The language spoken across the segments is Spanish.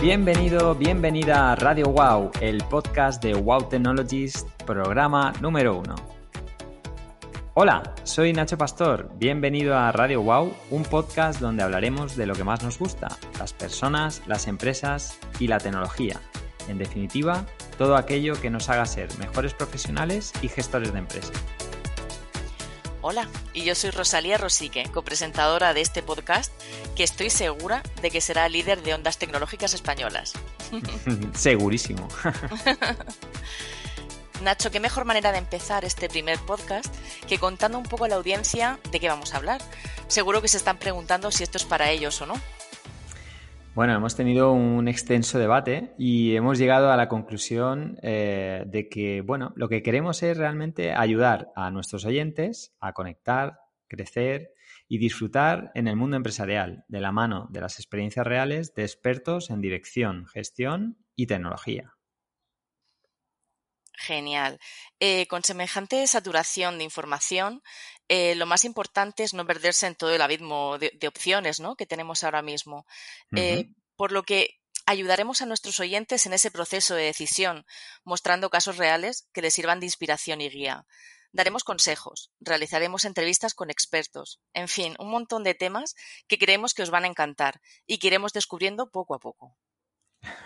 Bienvenido, bienvenida a Radio Wow, el podcast de Wow Technologies, programa número uno. Hola, soy Nacho Pastor, bienvenido a Radio Wow, un podcast donde hablaremos de lo que más nos gusta, las personas, las empresas y la tecnología. En definitiva, todo aquello que nos haga ser mejores profesionales y gestores de empresa. Hola, y yo soy Rosalía Rosique, copresentadora de este podcast, que estoy segura de que será líder de ondas tecnológicas españolas. Segurísimo. Nacho, qué mejor manera de empezar este primer podcast que contando un poco a la audiencia de qué vamos a hablar. Seguro que se están preguntando si esto es para ellos o no. Bueno, hemos tenido un extenso debate y hemos llegado a la conclusión eh, de que, bueno, lo que queremos es realmente ayudar a nuestros oyentes a conectar, crecer y disfrutar en el mundo empresarial de la mano de las experiencias reales de expertos en dirección, gestión y tecnología. Genial. Eh, con semejante saturación de información, eh, lo más importante es no perderse en todo el abismo de, opciones ¿no? que tenemos ahora mismo. Eh, por lo que ayudaremos a nuestros oyentes en ese proceso de decisión, mostrando casos reales que les sirvan de inspiración y guía. Daremos consejos, realizaremos entrevistas con expertos, en fin, un montón de temas que creemos que os van a encantar y que iremos descubriendo poco a poco.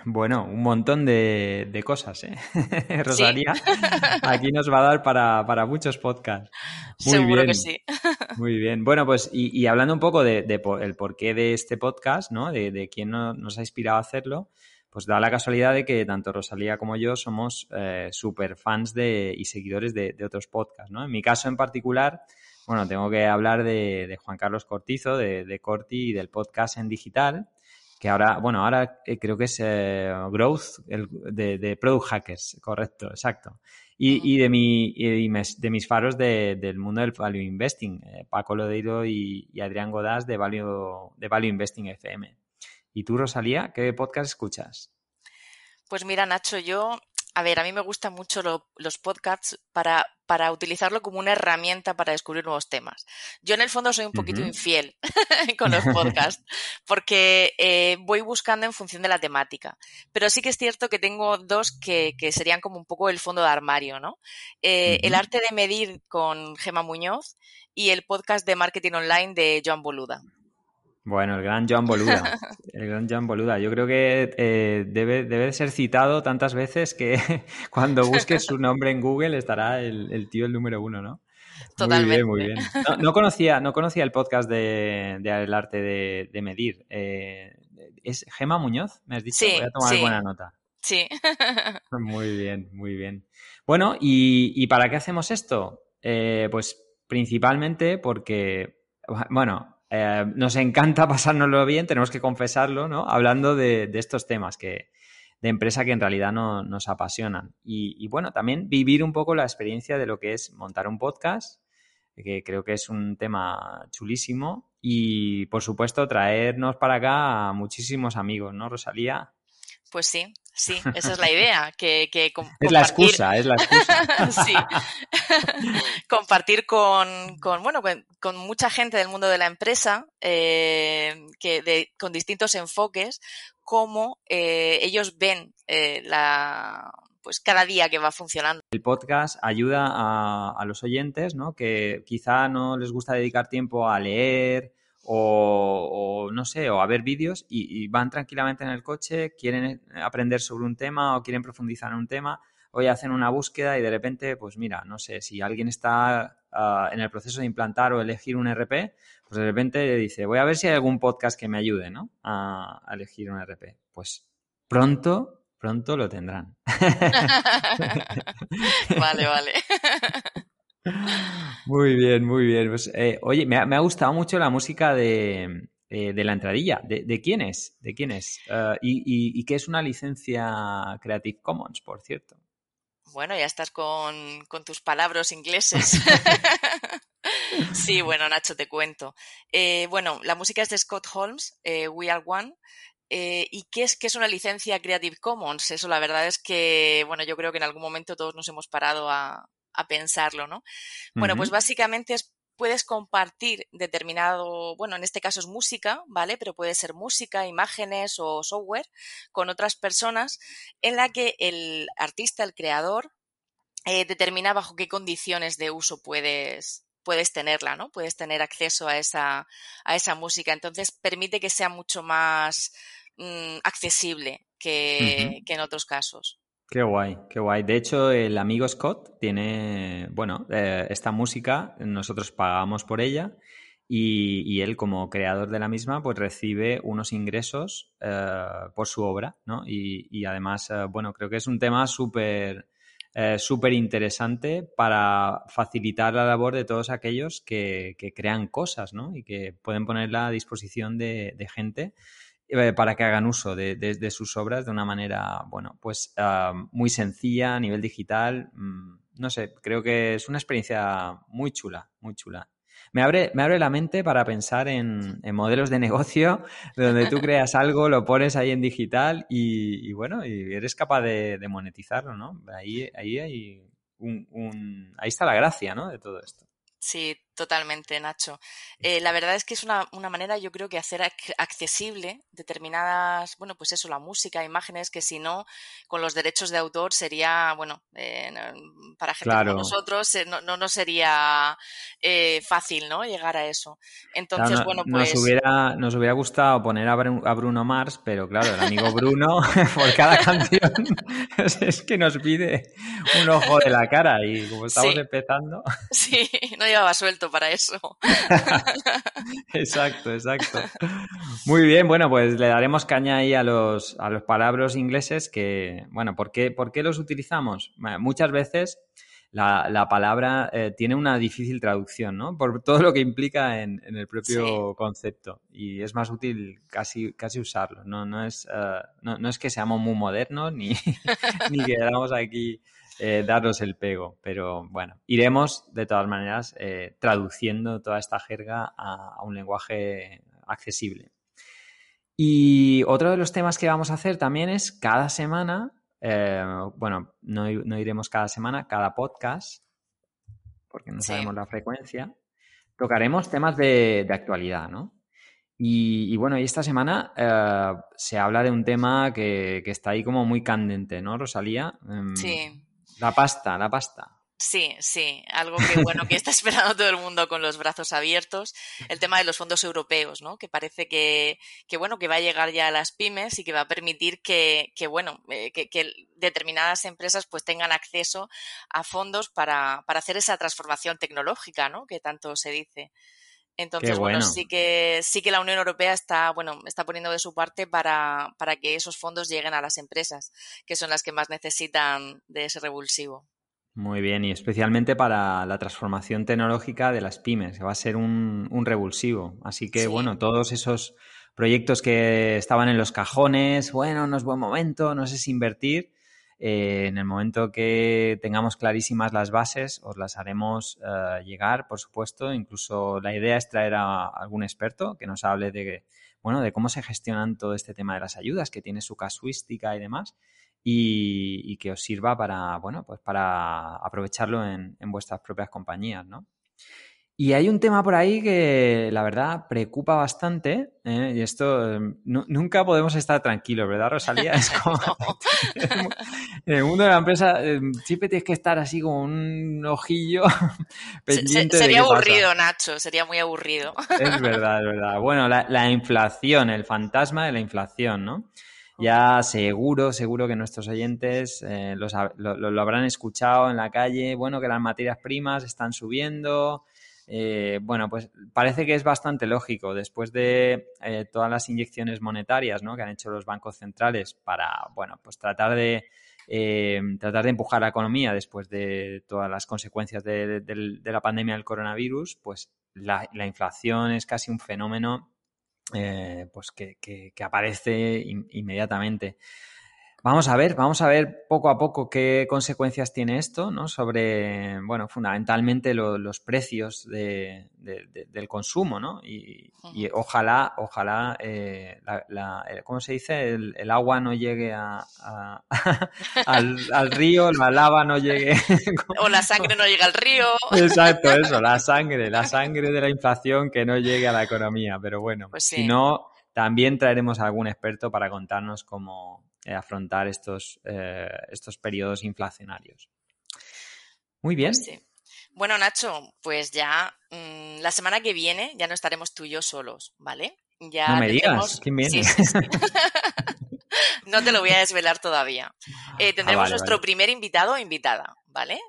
Bueno, un montón de, cosas, ¿eh? Rosalía, aquí nos va a dar para, muchos podcasts. Muy Seguro que sí. Muy bien. Bueno, pues y, hablando un poco de, el porqué de este podcast, ¿no? De, quién nos ha inspirado a hacerlo, pues da la casualidad de que tanto Rosalía como yo somos eh, súper fans de, y seguidores de, otros podcasts, ¿no? En mi caso en particular, bueno, tengo que hablar de, Juan Carlos Cortizo, de, Corti y del podcast en digital que ahora, bueno, ahora eh, creo que es eh, Growth de, Product Hackers, correcto, exacto. Y, de, mi, de mis faros del mundo del Value Investing, eh, Paco Lodeiro y, Adrián Godás de Value, de Value Investing FM. ¿Y tú, Rosalía, qué podcast escuchas? Pues mira, Nacho, yo a ver, a mí me gustan mucho los podcasts para, para, utilizarlo como una herramienta para descubrir nuevos temas. Yo en el fondo soy un poquito infiel con los podcasts porque eh, voy buscando en función de la temática. Pero sí que es cierto que tengo dos que, serían como un poco el fondo de armario, ¿no? Eh, el arte de medir con Gema Muñoz y el podcast de marketing online de Joan Boluda. Bueno, el gran Joan Boluda. El gran Joan Boluda. Yo creo que eh, debe, debe ser citado tantas veces que cuando busques su nombre en Google estará el, tío el número uno, ¿no? Totalmente. Muy bien, muy bien. No, conocía, no conocía el podcast de, El arte de, medir. Eh, ¿Es Gema Muñoz? ¿Me has dicho? Sí, Voy a tomar buena nota. Sí. Muy bien, muy bien. Bueno, ¿y, para qué hacemos esto? Eh, pues principalmente porque, bueno, eh, nos encanta pasárnoslo bien, tenemos que confesarlo, ¿no? Hablando de, estos temas que, de empresa que en realidad no, nos apasionan. Y, bueno, también vivir un poco la experiencia de lo que es montar un podcast, que creo que es un tema chulísimo. Y por supuesto, traernos para acá a muchísimos amigos, ¿no, Rosalía? Pues sí, sí, esa es la idea. Que, que Es la excusa, es la excusa. sí. compartir con, con bueno, con, mucha gente del mundo de la empresa, eh, que de, con distintos enfoques, cómo eh, ellos ven eh, la pues cada día que va funcionando. El podcast ayuda a, a los oyentes, ¿no? Que quizá no les gusta dedicar tiempo a leer, o, no sé, o a ver vídeos y, van tranquilamente en el coche, quieren aprender sobre un tema o quieren profundizar en un tema, voy a hacer una búsqueda y de repente, pues mira, no sé, si alguien está ah, en el proceso de implantar o elegir un RP, pues de repente dice, voy a ver si hay algún podcast que me ayude, ¿no? A, a elegir un RP. Pues pronto, pronto lo tendrán. vale, vale. Muy bien, muy bien. Pues, eh, oye, me ha, gustado mucho la música de, eh, la entradilla. ¿De, quién es? ¿De quién es? Eh, y, qué es una licencia Creative Commons, por cierto? Bueno, ya estás con, tus palabras ingleses. sí, bueno, Nacho, te cuento. bueno, la música es de Scott Holmes, We Are One. ¿Y qué es, qué es una licencia Creative Commons? Eso la verdad es que, bueno, yo creo que en algún momento todos nos hemos parado a, a pensarlo, ¿no? Bueno, pues básicamente es puedes compartir determinado, bueno, en este caso es música, ¿vale? Pero puede ser música, imágenes o software con otras personas en la que el artista, el creador, eh, determina bajo qué condiciones de uso puedes, puedes tenerla, ¿no? Puedes tener acceso a esa, a esa música. Entonces permite que sea mucho más mm, accesible que, que en otros casos. Qué guay, qué guay. De hecho, el amigo Scott tiene, bueno, eh, esta música, nosotros pagamos por ella y, él como creador de la misma, pues recibe unos ingresos eh, por su obra, ¿no? Y, además, eh, bueno, creo que es un tema súper súper interesante para facilitar la labor de todos aquellos que, crean cosas, ¿no? Y que pueden ponerla a disposición de gente eh, para que hagan uso de, sus obras de una manera, bueno, pues ah, muy sencilla a nivel digital. Mm, no sé, creo que es una experiencia muy chula, muy chula. Me abre, me abre la mente para pensar en, modelos de negocio donde tú creas algo, lo pones ahí en digital y, bueno, y eres capaz de, monetizarlo, ¿no? Ahí, ahí hay un, ahí está la gracia, ¿no? De todo esto. Sí, totalmente, Nacho. Eh, la verdad es que es una, manera, yo creo que hacer accesible determinadas, bueno, pues eso, la música, imágenes, que si no, con los derechos de autor sería, bueno, eh, para gente como nosotros eh, no, no, sería fácil, ¿no? Llegar a eso. Entonces, bueno, pues... Nos hubiera, nos hubiera gustado poner a, Bruno Mars, pero claro, el amigo Bruno, por cada canción, es que nos pide un ojo de la cara y como estamos empezando... Sí, no llevaba suelto para eso. exacto, exacto. Muy bien, bueno, pues le daremos caña ahí a los, a los palabras ingleses que, bueno, ¿por qué, ¿por qué los utilizamos? muchas veces la, palabra eh, tiene una difícil traducción, ¿no? Por todo lo que implica en, el propio concepto. Y es más útil casi, casi usarlo. No, no, es, eh, no, es que seamos muy modernos ni, ni que aquí eh, daros el pego. Pero bueno, iremos de todas maneras eh, traduciendo toda esta jerga a, un lenguaje accesible. Y otro de los temas que vamos a hacer también es cada semana, eh, bueno, no, iremos cada semana, cada podcast, porque no sabemos la frecuencia, tocaremos temas de, actualidad, ¿no? Y, bueno, y esta semana se habla de un tema que, que, está ahí como muy candente, ¿no, Rosalía? Em, sí. La pasta, la pasta. Sí, sí, algo que bueno que está esperando todo el mundo con los brazos abiertos. El tema de los fondos europeos, ¿no? Que parece que, que bueno que va a llegar ya a las pymes y que va a permitir que, que bueno eh, que, que, determinadas empresas pues tengan acceso a fondos para, para hacer esa transformación tecnológica, ¿no? Que tanto se dice. Entonces, bueno. sí que sí que la Unión Europea está, bueno, está poniendo de su parte para, para que esos fondos lleguen a las empresas, que son las que más necesitan de ese revulsivo. Muy bien, y especialmente para la transformación tecnológica de las pymes, que va a ser un, un revulsivo. Así que, bueno, todos esos proyectos que estaban en los cajones, bueno, no es buen momento, no sé si invertir, eh, en el momento que tengamos clarísimas las bases, os las haremos eh, llegar, por supuesto. Incluso la idea es traer a algún experto que nos hable de, bueno, de cómo se gestionan todo este tema de las ayudas, que tiene su casuística y demás. Y, que os sirva para, bueno, pues para aprovecharlo en, en vuestras propias compañías, ¿no? Y hay un tema por ahí que la verdad preocupa bastante, ¿eh? y esto em, nunca podemos estar tranquilos, ¿verdad, Rosalía? Es como, en el mundo de la empresa em, siempre tienes que estar así con un ojillo pendiente. sería aburrido, Nacho, sería muy aburrido. Es verdad, es verdad. Bueno, la, inflación, el fantasma de la inflación, ¿no? Ya seguro, seguro que nuestros oyentes eh, lo, lo, habrán escuchado en la calle, bueno, que las materias primas están subiendo. Eh, bueno, pues parece que es bastante lógico después de eh, todas las inyecciones monetarias ¿no? que han hecho los bancos centrales para, bueno, pues tratar de tratar de empujar la economía después de todas las consecuencias de, la pandemia del coronavirus, pues la, la inflación es casi un fenómeno eh, pues que, que, aparece inmediatamente. Vamos a ver, vamos a ver poco a poco qué consecuencias tiene esto, ¿no? Sobre, bueno, fundamentalmente los precios del consumo, ¿no? Y, ojalá, ojalá, eh, la, ¿cómo se dice? El, agua no llegue a, al, río, la lava no llegue... o la sangre no llegue al río. Exacto, eso, la sangre, la sangre de la inflación que no llegue a la economía. Pero bueno, pues si no, también traeremos a algún experto para contarnos cómo eh, afrontar estos, eh, estos periodos inflacionarios. Muy bien. Pues bueno, Nacho, pues ya mm, la semana que viene ya no estaremos tú y yo solos, ¿vale? Ya no me digas, ¿quién viene? no te lo voy a desvelar todavía. Eh, ah, tendremos nuestro primer invitado o invitada, ¿vale?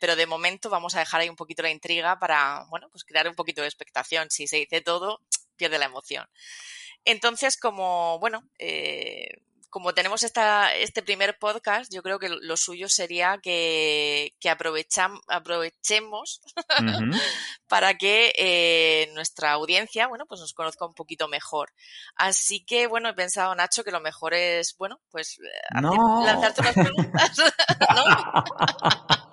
pero de momento vamos a dejar ahí un poquito la intriga para, bueno, pues crear un poquito de expectación. Si se dice todo, pierde la emoción. Entonces, como, bueno, como tenemos esta, este primer podcast, yo creo que lo suyo sería que, que aprovechemos para que eh, nuestra audiencia, bueno, pues nos conozca un poquito mejor. Así que, bueno, he pensado, Nacho, que lo mejor es, bueno, pues eh, lanzarte unas preguntas.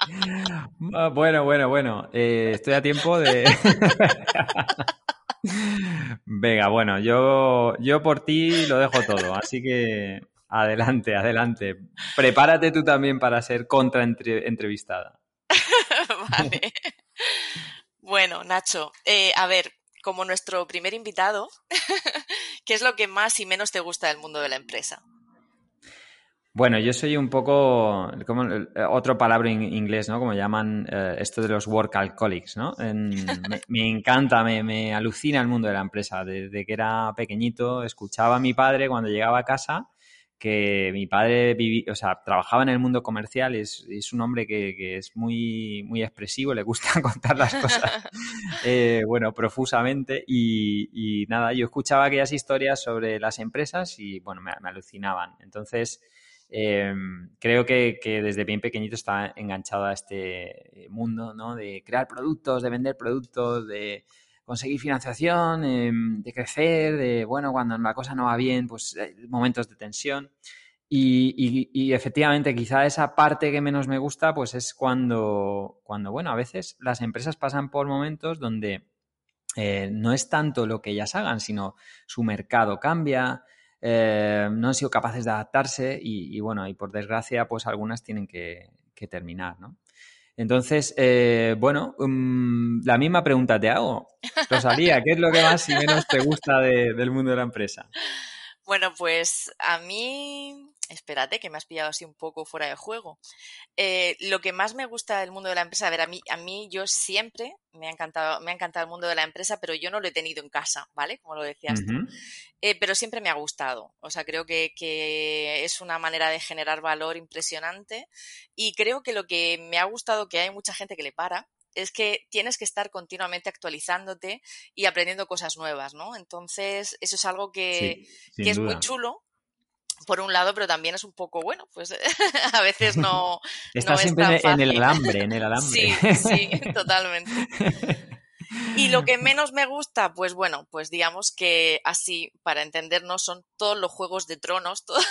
Ah, bueno, bueno, bueno. Eh, estoy a tiempo de... Venga, bueno, yo, yo por ti lo dejo todo, así que Adelante, adelante. Prepárate tú también para ser contra entrevistada. vale. Bueno, Nacho, eh, a ver, como nuestro primer invitado, ¿qué es lo que más y menos te gusta del mundo de la empresa? Bueno, yo soy un poco, como eh, otro palabra en inglés, ¿no? Como llaman eh, esto de los work alcoholics, ¿no? me, encanta, me, me, alucina el mundo de la empresa. Desde que era pequeñito, escuchaba a mi padre cuando llegaba a casa que mi padre o sea, trabajaba en el mundo comercial, es, es un hombre que, es muy, muy expresivo, le gusta contar las cosas, eh, bueno, profusamente y, nada, yo escuchaba aquellas historias sobre las empresas y, bueno, me, alucinaban. Entonces, em, creo que, que, desde bien pequeñito está enganchado a este mundo, ¿no? De crear productos, de vender productos, de conseguir financiación, em, de crecer, de, bueno, cuando la cosa no va bien, pues eh, momentos de tensión. Y, efectivamente, quizá esa parte que menos me gusta, pues es cuando, cuando bueno, a veces las empresas pasan por momentos donde eh, no es tanto lo que ellas hagan, sino su mercado cambia, eh, no han sido capaces de adaptarse y, bueno, y por desgracia, pues algunas tienen que, que terminar, ¿no? Entonces, eh, bueno, mm, la misma pregunta te hago. Rosalía, ¿qué es lo que más y menos te gusta del mundo de la empresa? Bueno, pues a mí espérate, que me has pillado así un poco fuera de juego. Eh, lo que más me gusta del mundo de la empresa, a ver, a mí, a mí yo siempre me ha encantado, me ha encantado el mundo de la empresa, pero yo no lo he tenido en casa, ¿vale? Como lo decías tú. Eh, pero siempre me ha gustado. O sea, creo que, que, es una manera de generar valor impresionante. Y creo que lo que me ha gustado, que hay mucha gente que le para, es que tienes que estar continuamente actualizándote y aprendiendo cosas nuevas, ¿no? Entonces, eso es algo que, que es muy chulo por un lado, pero también es un poco, bueno, pues a veces no. Está siempre en el alambre, en el alambre. Sí, sí, totalmente. Y lo que menos me gusta, pues bueno, pues digamos que así, para entendernos, son todos los juegos de tronos, todas,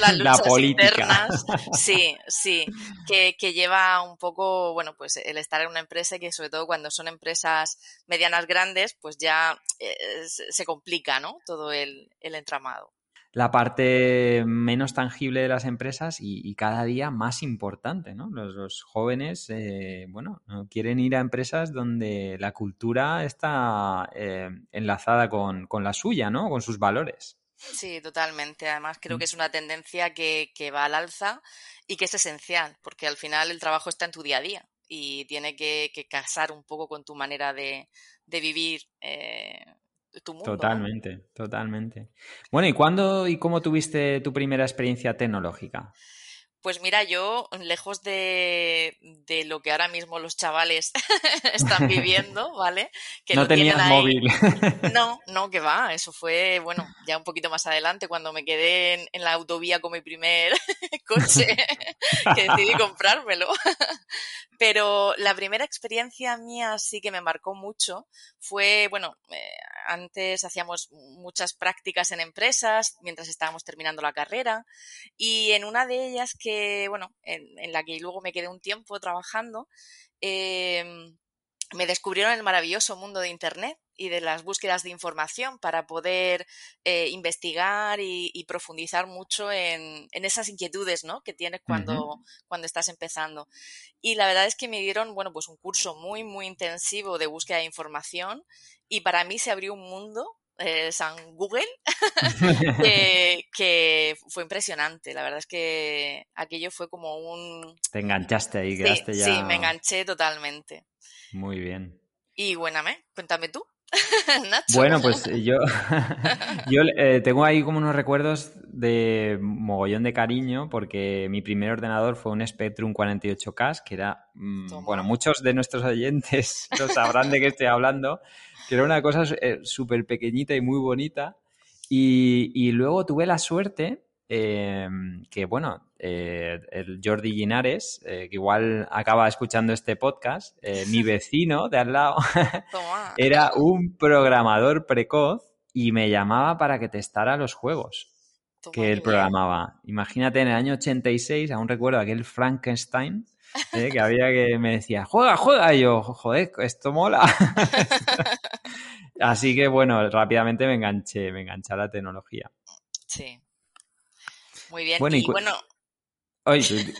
las luchas internas. Sí, sí, que, que, lleva un poco, bueno, pues el estar en una empresa y que sobre todo cuando son empresas medianas grandes, pues ya eh, se complica, ¿no? Todo el, el entramado la parte menos tangible de las empresas y, cada día más importante, ¿no? Los, jóvenes, eh, bueno, quieren ir a empresas donde la cultura está eh, enlazada con, la suya, ¿no? Con sus valores. Sí, totalmente. Además, creo mm. que es una tendencia que, va al alza y que es esencial, porque al final el trabajo está en tu día a día y tiene que, casar un poco con tu manera de, vivir eh, Totalmente, totalmente. Bueno, ¿y cuándo y cómo tuviste tu primera experiencia tecnológica? Pues mira, yo, lejos de, lo que ahora mismo los chavales están viviendo, ¿vale? Que no tenías móvil. No, no, que va. Eso fue, bueno, ya un poquito más adelante, cuando me quedé en, en la autovía con mi primer coche, que decidí comprármelo. Pero la primera experiencia mía sí que me marcó mucho fue, bueno, eh, antes hacíamos muchas prácticas en empresas mientras estábamos terminando la carrera y en una de ellas que, bueno, en, la que luego me quedé un tiempo trabajando, em, me descubrieron el maravilloso mundo de Internet y de las búsquedas de información para poder eh, investigar y, profundizar mucho en, esas inquietudes ¿no? que tienes cuando, cuando estás empezando. Y la verdad es que me dieron bueno, pues un curso muy, muy intensivo de búsqueda de información y para mí se abrió un mundo eh, San Google, que, fue impresionante. La verdad es que aquello fue como un... Te enganchaste ahí, quedaste ya... Sí, me enganché totalmente. Muy bien. Y buename, cuéntame tú. Bueno, pues yo, yo eh, tengo ahí como unos recuerdos de mogollón de cariño porque mi primer ordenador fue un Spectrum 48K, que era, mm, bueno, muchos de nuestros oyentes lo sabrán de qué estoy hablando, que era una cosa eh, súper pequeñita y muy bonita. Y, luego tuve la suerte em, que, bueno, eh, el Jordi Linares, que igual acaba escuchando este podcast, mi vecino de al lado, era un programador precoz y me llamaba para que testara los juegos que él programaba. Imagínate en el año 86, aún recuerdo aquel Frankenstein, ¿eh? que había que me decía, juega, juega, y yo, joder, esto mola. Así que bueno, rápidamente me enganché, me enganché a la tecnología. Sí. Muy bien. y, bueno.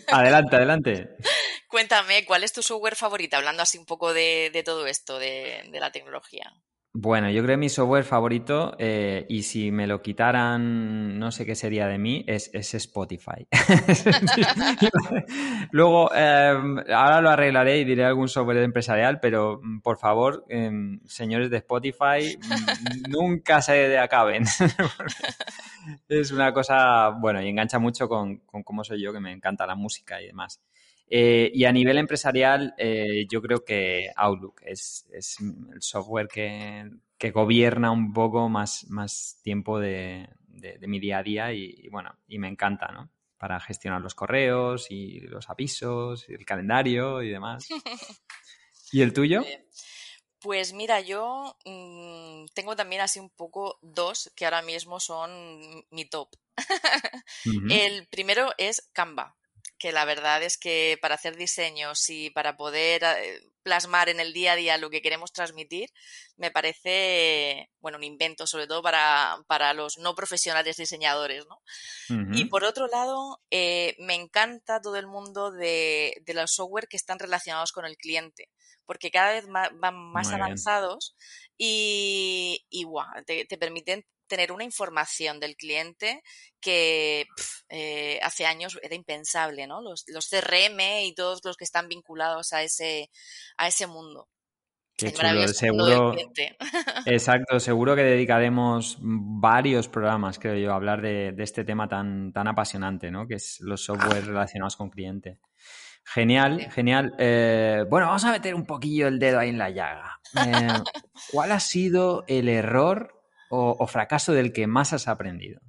adelante, adelante. Cuéntame, ¿cuál es tu software favorito? Hablando así un poco de, todo esto, de la tecnología. Bueno, yo creo que mi software favorito, eh, y si me lo quitaran, no sé qué sería de mí, es, Spotify. Luego, em, ahora lo arreglaré y diré algún software empresarial, pero mm, por favor, em, señores de Spotify, mm, nunca se acaben. es una cosa, bueno, y engancha mucho con, con cómo soy yo, que me encanta la música y demás. Eh, y a nivel empresarial, eh, yo creo que Outlook es, el software que, gobierna un poco más, más tiempo de, mi día a día y, bueno, y me encanta, ¿no? Para gestionar los correos y los avisos, y el calendario y demás. ¿Y el tuyo? Pues mira, yo mm, tengo también así un poco dos que ahora mismo son mi top. El primero es Canva que la verdad es que para hacer diseños y para poder eh, plasmar en el día a día lo que queremos transmitir, me parece, bueno, un invento, sobre todo para, para los no profesionales diseñadores, ¿no? Y por otro lado, eh, me encanta todo el mundo de, de, los software que están relacionados con el cliente, porque cada vez van más avanzados y, y te, te, permiten tener una información del cliente que eh, hace años era impensable, ¿no? Los, los, CRM y todos los que están vinculados a ese, a ese mundo. Qué chulo, seguro. Exacto, seguro que dedicaremos varios programas, creo yo, a hablar de, este tema tan, tan apasionante, ¿no? Que es los software relacionados con cliente. Genial, genial. Eh, bueno, vamos a meter un poquillo el dedo ahí en la llaga. Eh, ¿Cuál ha sido el error o, fracaso del que más has aprendido?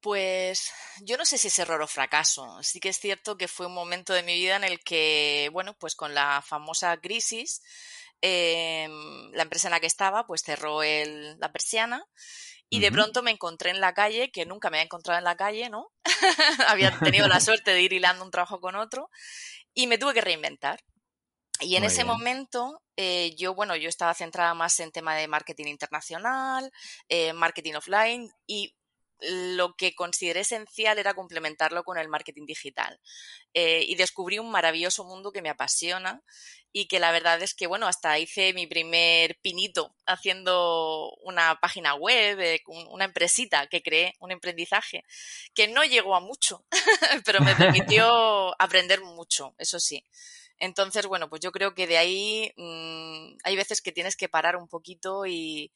Pues yo no sé si es error o fracaso. Sí que es cierto que fue un momento de mi vida en el que, bueno, pues con la famosa crisis, em, la empresa en la que estaba, pues cerró la persiana y de pronto me encontré en la calle, que nunca me había encontrado en la calle, ¿no? había tenido la suerte de ir hilando un trabajo con otro y me tuve que reinventar. Y en ese momento eh, yo, bueno, yo estaba centrada más en tema de marketing internacional, eh, marketing offline y lo que consideré esencial era complementarlo con el marketing digital. Eh, y descubrí un maravilloso mundo que me apasiona y que la verdad es que, bueno, hasta hice mi primer pinito haciendo una página web, una empresita que creé, un emprendizaje, que no llegó a mucho, pero me permitió aprender mucho, eso sí. Entonces, bueno, pues yo creo que de ahí mm, hay veces que tienes que parar un poquito y,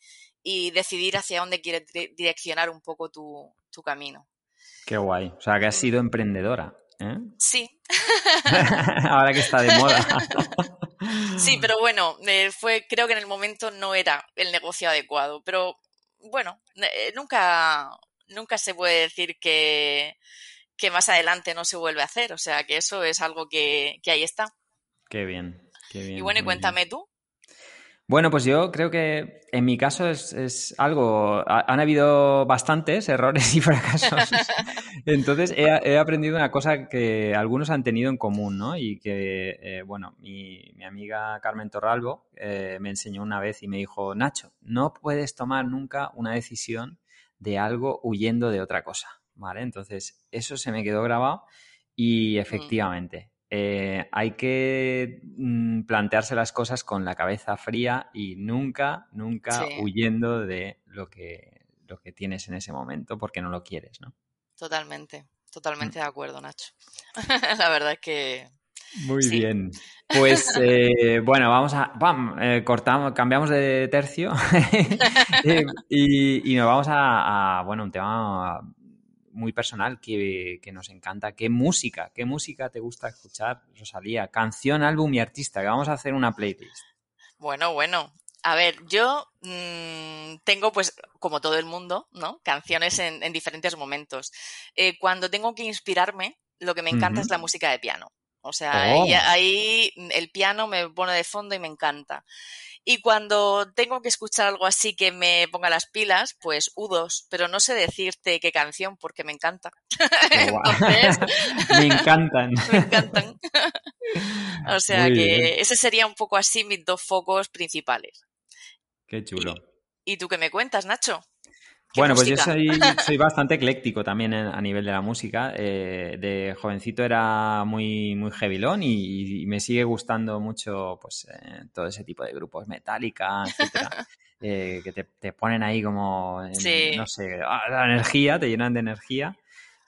decidir hacia dónde quieres direccionar un poco tu, camino. Qué guay. O sea, que has mm. sido emprendedora. ¿eh? Sí. Ahora que está de moda. sí, pero bueno, eh, fue, creo que en el momento no era el negocio adecuado. Pero bueno, eh, nunca, nunca se puede decir que, que más adelante no se vuelve a hacer. O sea, que eso es algo que, ahí está. Qué bien, qué bien. Y bueno, y cuéntame tú. Bueno, pues yo creo que en mi caso es, algo. han habido bastantes errores y fracasos. Entonces he, aprendido una cosa que algunos han tenido en común, ¿no? Y que, eh, bueno, mi, amiga Carmen Torralbo eh, me enseñó una vez y me dijo: Nacho, no puedes tomar nunca una decisión de algo huyendo de otra cosa. ¿vale? Entonces, eso se me quedó grabado y mm. efectivamente, eh, hay que mm, plantearse las cosas con la cabeza fría y nunca, nunca huyendo de lo que, lo que tienes en ese momento porque no lo quieres, ¿no? Totalmente, totalmente mm. de acuerdo, Nacho. la verdad es que... Muy bien. Pues eh, bueno, vamos a. Eh, cortamos, cambiamos de tercio y, nos vamos a, bueno, un tema muy personal que, nos encanta. ¿Qué música? ¿Qué música te gusta escuchar, Rosalía? Canción, álbum y artista, que vamos a hacer una playlist. Bueno, bueno. A ver, yo mm, tengo, pues, como todo el mundo, ¿no? Canciones en, diferentes momentos. Eh, cuando tengo que inspirarme, lo que me encanta es la música de piano. O sea, ahí, oh. el piano me pone de fondo y me encanta. Y cuando tengo que escuchar algo así que me ponga las pilas, pues U2, pero no sé decirte qué canción porque me encanta. me encantan. me encantan. o sea que ese sería un poco así mis dos focos principales. Qué chulo. ¿Y, tú qué me cuentas, Nacho? Bueno, pues yo soy, bastante ecléctico también a nivel de la música. Eh, de jovencito era muy, muy heavylón y, y, me sigue gustando mucho pues, eh, todo ese tipo de grupos, Metallica, etcétera, eh, que te, ponen ahí como, no sé, ah, la energía, te llenan de energía.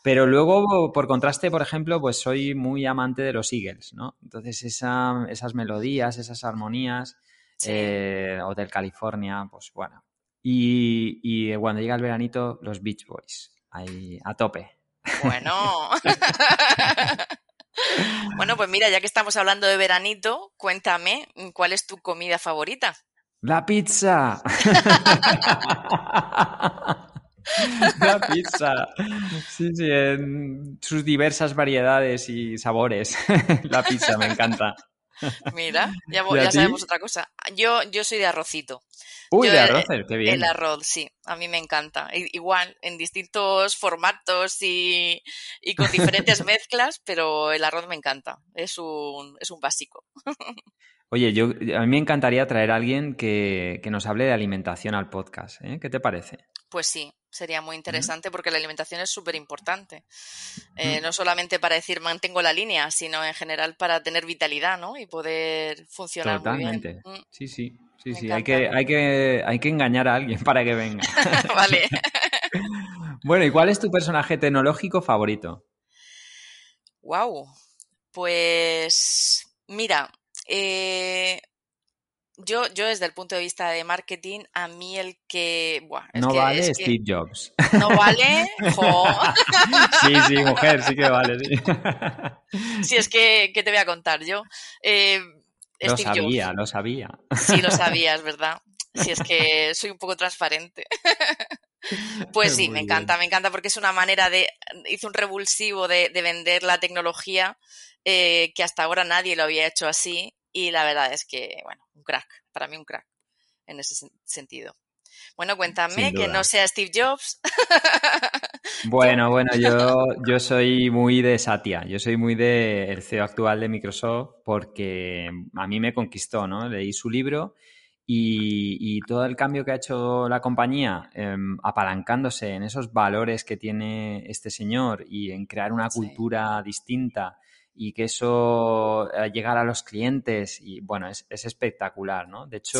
Pero luego, por contraste, por ejemplo, pues soy muy amante de los Eagles, ¿no? Entonces esas melodías, esas armonías, Hotel California, pues bueno, y, cuando llega el veranito, los Beach Boys, ahí a tope. Bueno. bueno, pues mira, ya que estamos hablando de veranito, cuéntame, ¿cuál es tu comida favorita? La pizza. La pizza. Sí, sí, en sus diversas variedades y sabores. La pizza me encanta. Mira, ya, ya sabemos otra cosa. Yo, yo soy de arrocito. Uy, de arroz, qué bien. El arroz, sí, a mí me encanta. Igual, en distintos formatos y, con diferentes mezclas, pero el arroz me encanta. Es un, es un básico. Oye, yo, a mí me encantaría traer a alguien que, nos hable de alimentación al podcast. ¿eh? ¿Qué te parece? Pues sí, sería muy interesante porque la alimentación es súper importante. Eh, no solamente para decir mantengo la línea, sino en general para tener vitalidad ¿no? y poder funcionar Totalmente. Muy bien. Mm. Sí, sí. Sí, sí, hay que, hay, que, hay que engañar a alguien para que venga. vale. bueno, ¿y cuál es tu personaje tecnológico favorito? Wow. Pues mira, eh, yo, yo desde el punto de vista de marketing, a mí el que... no vale Steve Jobs. No vale... sí, sí, mujer, sí que vale. Sí, es que, ¿qué te voy a contar yo? Eh, lo sabía, lo sabía. Sí, lo sabías, ¿verdad? Si es que soy un poco transparente. Pues sí, me encanta, me encanta porque es una manera de, hizo un revulsivo de, vender la tecnología eh, que hasta ahora nadie lo había hecho así y la verdad es que, bueno, un crack, para mí un crack en ese sentido. Bueno, cuéntame que no sea Steve Jobs. Bueno, bueno, yo, yo soy muy de Satya, yo soy muy de el CEO actual de Microsoft porque a mí me conquistó, ¿no? Leí su libro y, todo el cambio que ha hecho la compañía em, apalancándose en esos valores que tiene este señor y en crear una cultura distinta y que eso eh, llegar a los clientes y bueno, es, espectacular, ¿no? De hecho,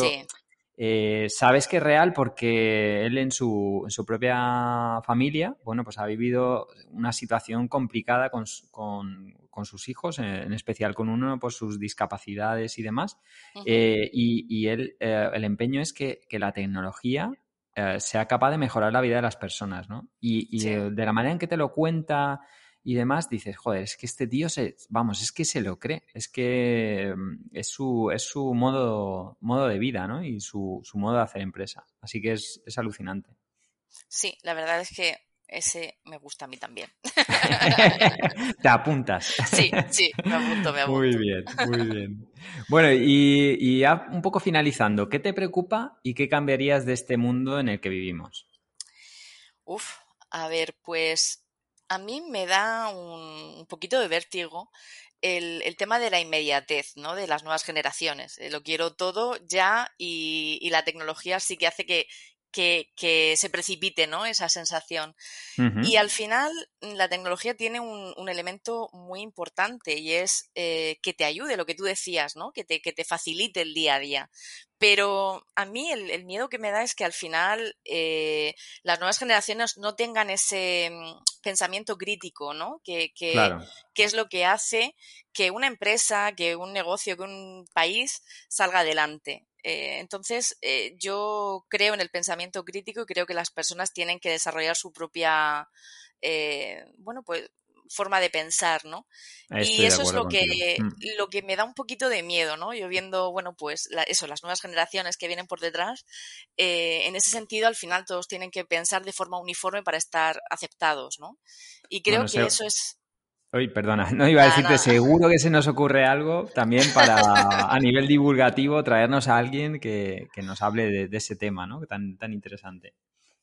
eh, sabes que es real porque él en su, en su, propia familia, bueno, pues ha vivido una situación complicada con, con, con sus hijos, en especial con uno por sus discapacidades y demás. eh, y, y él, eh, el empeño es que, que la tecnología eh, sea capaz de mejorar la vida de las personas, ¿no? Y, y sí. de la manera en que te lo cuenta y demás, dices, joder, es que este tío se, vamos, es que se lo cree, es que es su, es su modo, modo de vida, ¿no? Y su, su modo de hacer empresa. Así que es, es alucinante. Sí, la verdad es que ese me gusta a mí también. Te apuntas. Sí, sí, me apunto, me apunto. Muy bien, muy bien. Bueno, y, y ya un poco finalizando, ¿qué te preocupa y qué cambiarías de este mundo en el que vivimos? Uf, a ver, pues a mí me da un, un poquito de vértigo el, el, tema de la inmediatez, ¿no? De las nuevas generaciones. Eh, lo quiero todo ya y, y, la tecnología sí que hace que, que, que, se precipite, ¿no? Esa sensación. Uh -huh. Y al final, la tecnología tiene un, un elemento muy importante y es eh, que te ayude, lo que tú decías, ¿no? Que te, que te facilite el día a día. Pero a mí el, el miedo que me da es que al final eh, las nuevas generaciones no tengan ese mm, pensamiento crítico, ¿no? Que, que, claro. que, es lo que hace que una empresa, que un negocio, que un país salga adelante. Eh, entonces, eh, yo creo en el pensamiento crítico y creo que las personas tienen que desarrollar su propia, eh, bueno, pues forma de pensar, ¿no? Estoy y eso es lo que, mm. lo que me da un poquito de miedo, ¿no? Yo viendo, bueno, pues la, eso, las nuevas generaciones que vienen por detrás, eh, en ese sentido, al final todos tienen que pensar de forma uniforme para estar aceptados, ¿no? Y creo bueno, que eso es... Uy, perdona, no iba a decirte, seguro que se nos ocurre algo también para, a nivel divulgativo, traernos a alguien que, que nos hable de, de, ese tema, ¿no? Tan, tan interesante.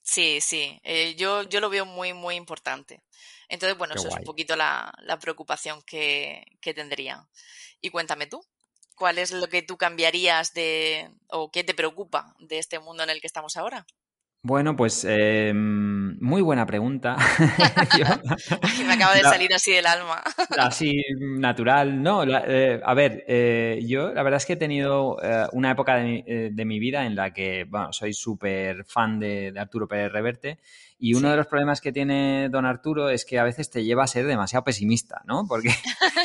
Sí, sí, eh, yo, yo lo veo muy, muy importante. Entonces, bueno, Qué eso guay. es un poquito la, la preocupación que, que tendría. Y cuéntame tú, ¿cuál es lo que tú cambiarías de, o qué te preocupa de este mundo en el que estamos ahora? Bueno, pues eh, muy buena pregunta. Me acaba de la, salir así del alma. así natural. No, la, eh, a ver, eh, yo la verdad es que he tenido eh, una época de mi, eh, de mi, vida en la que, bueno, soy súper fan de, de, Arturo Pérez Reverte y uno sí. de los problemas que tiene don Arturo es que a veces te lleva a ser demasiado pesimista, ¿no? Porque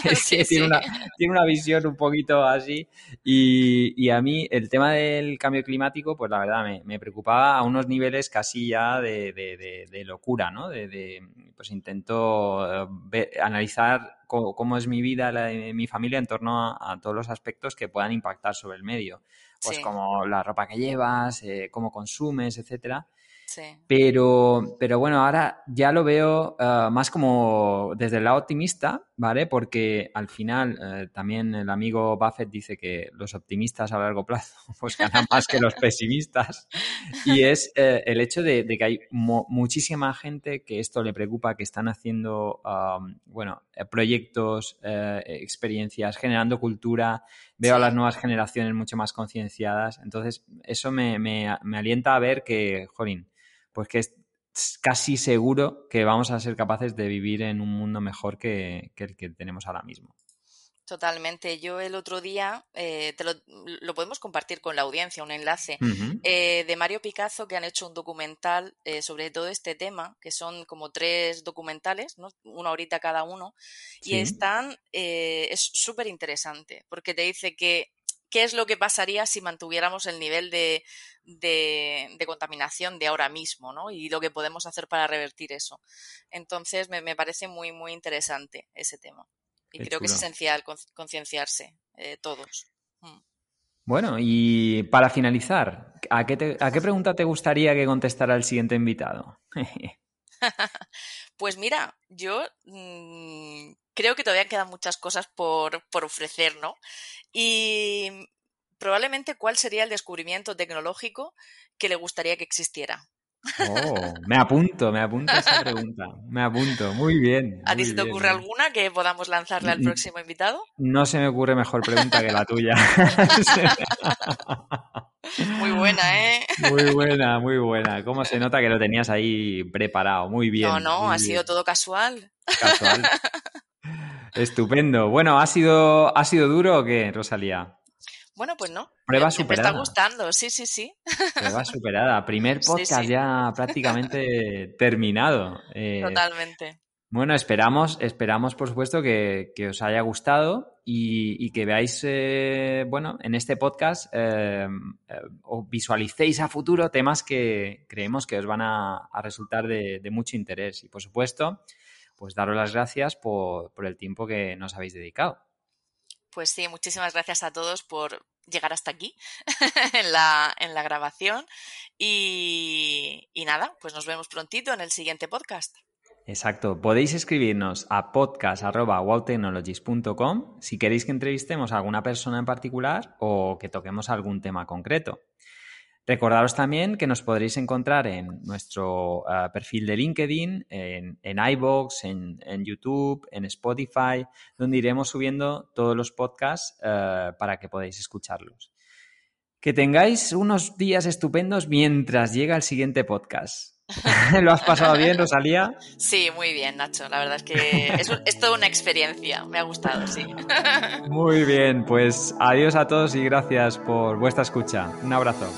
es sí, que tiene, una, tiene, una, visión un poquito así. Y, y, a mí el tema del cambio climático, pues la verdad me, me preocupaba a unos niveles casi ya de, de, de locura, ¿no? De, pues intento eh, ver, analizar cómo, cómo, es mi vida, la de mi familia en torno a, a, todos los aspectos que puedan impactar sobre el medio. Pues sí. como la ropa que llevas, eh, cómo consumes, etcétera. Sí. Pero, pero bueno, ahora ya lo veo uh, más como desde el lado optimista, ¿vale? Porque al final uh, también el amigo Buffett dice que los optimistas a largo plazo pues ganan más que los pesimistas. Y es uh, el hecho de, de que hay muchísima gente que esto le preocupa, que están haciendo, um, bueno, proyectos, eh, experiencias, generando cultura. Veo sí. a las nuevas generaciones mucho más concienciadas. Entonces, eso me, me, me alienta a ver que, jolín, pues que es casi seguro que vamos a ser capaces de vivir en un mundo mejor que, que el que tenemos ahora mismo. Totalmente. Yo el otro día, eh, te lo, lo, podemos compartir con la audiencia, un enlace, uh -huh. eh, de Mario Picazo, que han hecho un documental eh, sobre todo este tema, que son como tres documentales, ¿no? una horita cada uno, sí. y están, es súper interesante, porque te dice que qué es lo que pasaría si mantuviéramos el nivel de, de, de, contaminación de ahora mismo, ¿no? Y lo que podemos hacer para revertir eso. Entonces, me, me parece muy, muy interesante ese tema. Y Qué creo chulo. que es esencial concienciarse eh, todos. Mm. Bueno, y para finalizar, ¿a qué, te, ¿a qué pregunta te gustaría que contestara el siguiente invitado? pues mira, yo mmm, creo que todavía quedan muchas cosas por, por ofrecer, ¿no? Y probablemente cuál sería el descubrimiento tecnológico que le gustaría que existiera. Oh, me apunto, me apunto a esa pregunta. Me apunto, muy bien. ¿A ti se te bien. ocurre alguna que podamos lanzarle al próximo invitado? No se me ocurre mejor pregunta que la tuya. muy buena, ¿eh? Muy buena, muy buena. ¿Cómo se nota que lo tenías ahí preparado? Muy bien. No, no, ha bien. sido todo casual. Casual. Estupendo. Bueno, ¿ha sido, ¿ha sido duro o qué, Rosalía? Bueno, pues no. Prueba superada. Me está gustando, sí, sí, sí. Prueba superada. Primer podcast ya prácticamente terminado. Eh, Totalmente. Bueno, esperamos, esperamos por supuesto que, os haya gustado y, que veáis, eh, bueno, en este podcast eh, o visualicéis a futuro temas que creemos que os van a, resultar de, mucho interés. Y por supuesto, pues daros las gracias por el tiempo que nos habéis dedicado. Pues sí, muchísimas gracias a todos por llegar hasta aquí en, la, en la grabación. Y, nada, pues nos vemos prontito en el siguiente podcast. Exacto. Podéis escribirnos a podcast.wowtechnologies.com si queréis que entrevistemos a alguna persona en particular o que toquemos algún tema concreto. Recordaros también que nos podréis encontrar en nuestro eh, perfil de LinkedIn, en, en iVoox, en, YouTube, en Spotify, donde iremos subiendo todos los podcasts eh, para que podáis escucharlos. Que tengáis unos días estupendos mientras llega el siguiente podcast. ¿Lo has pasado bien, Rosalía? Sí, muy bien, Nacho. La verdad es que es, es toda una experiencia. Me ha gustado, sí. Muy bien, pues adiós a todos y gracias por vuestra escucha. Un abrazo.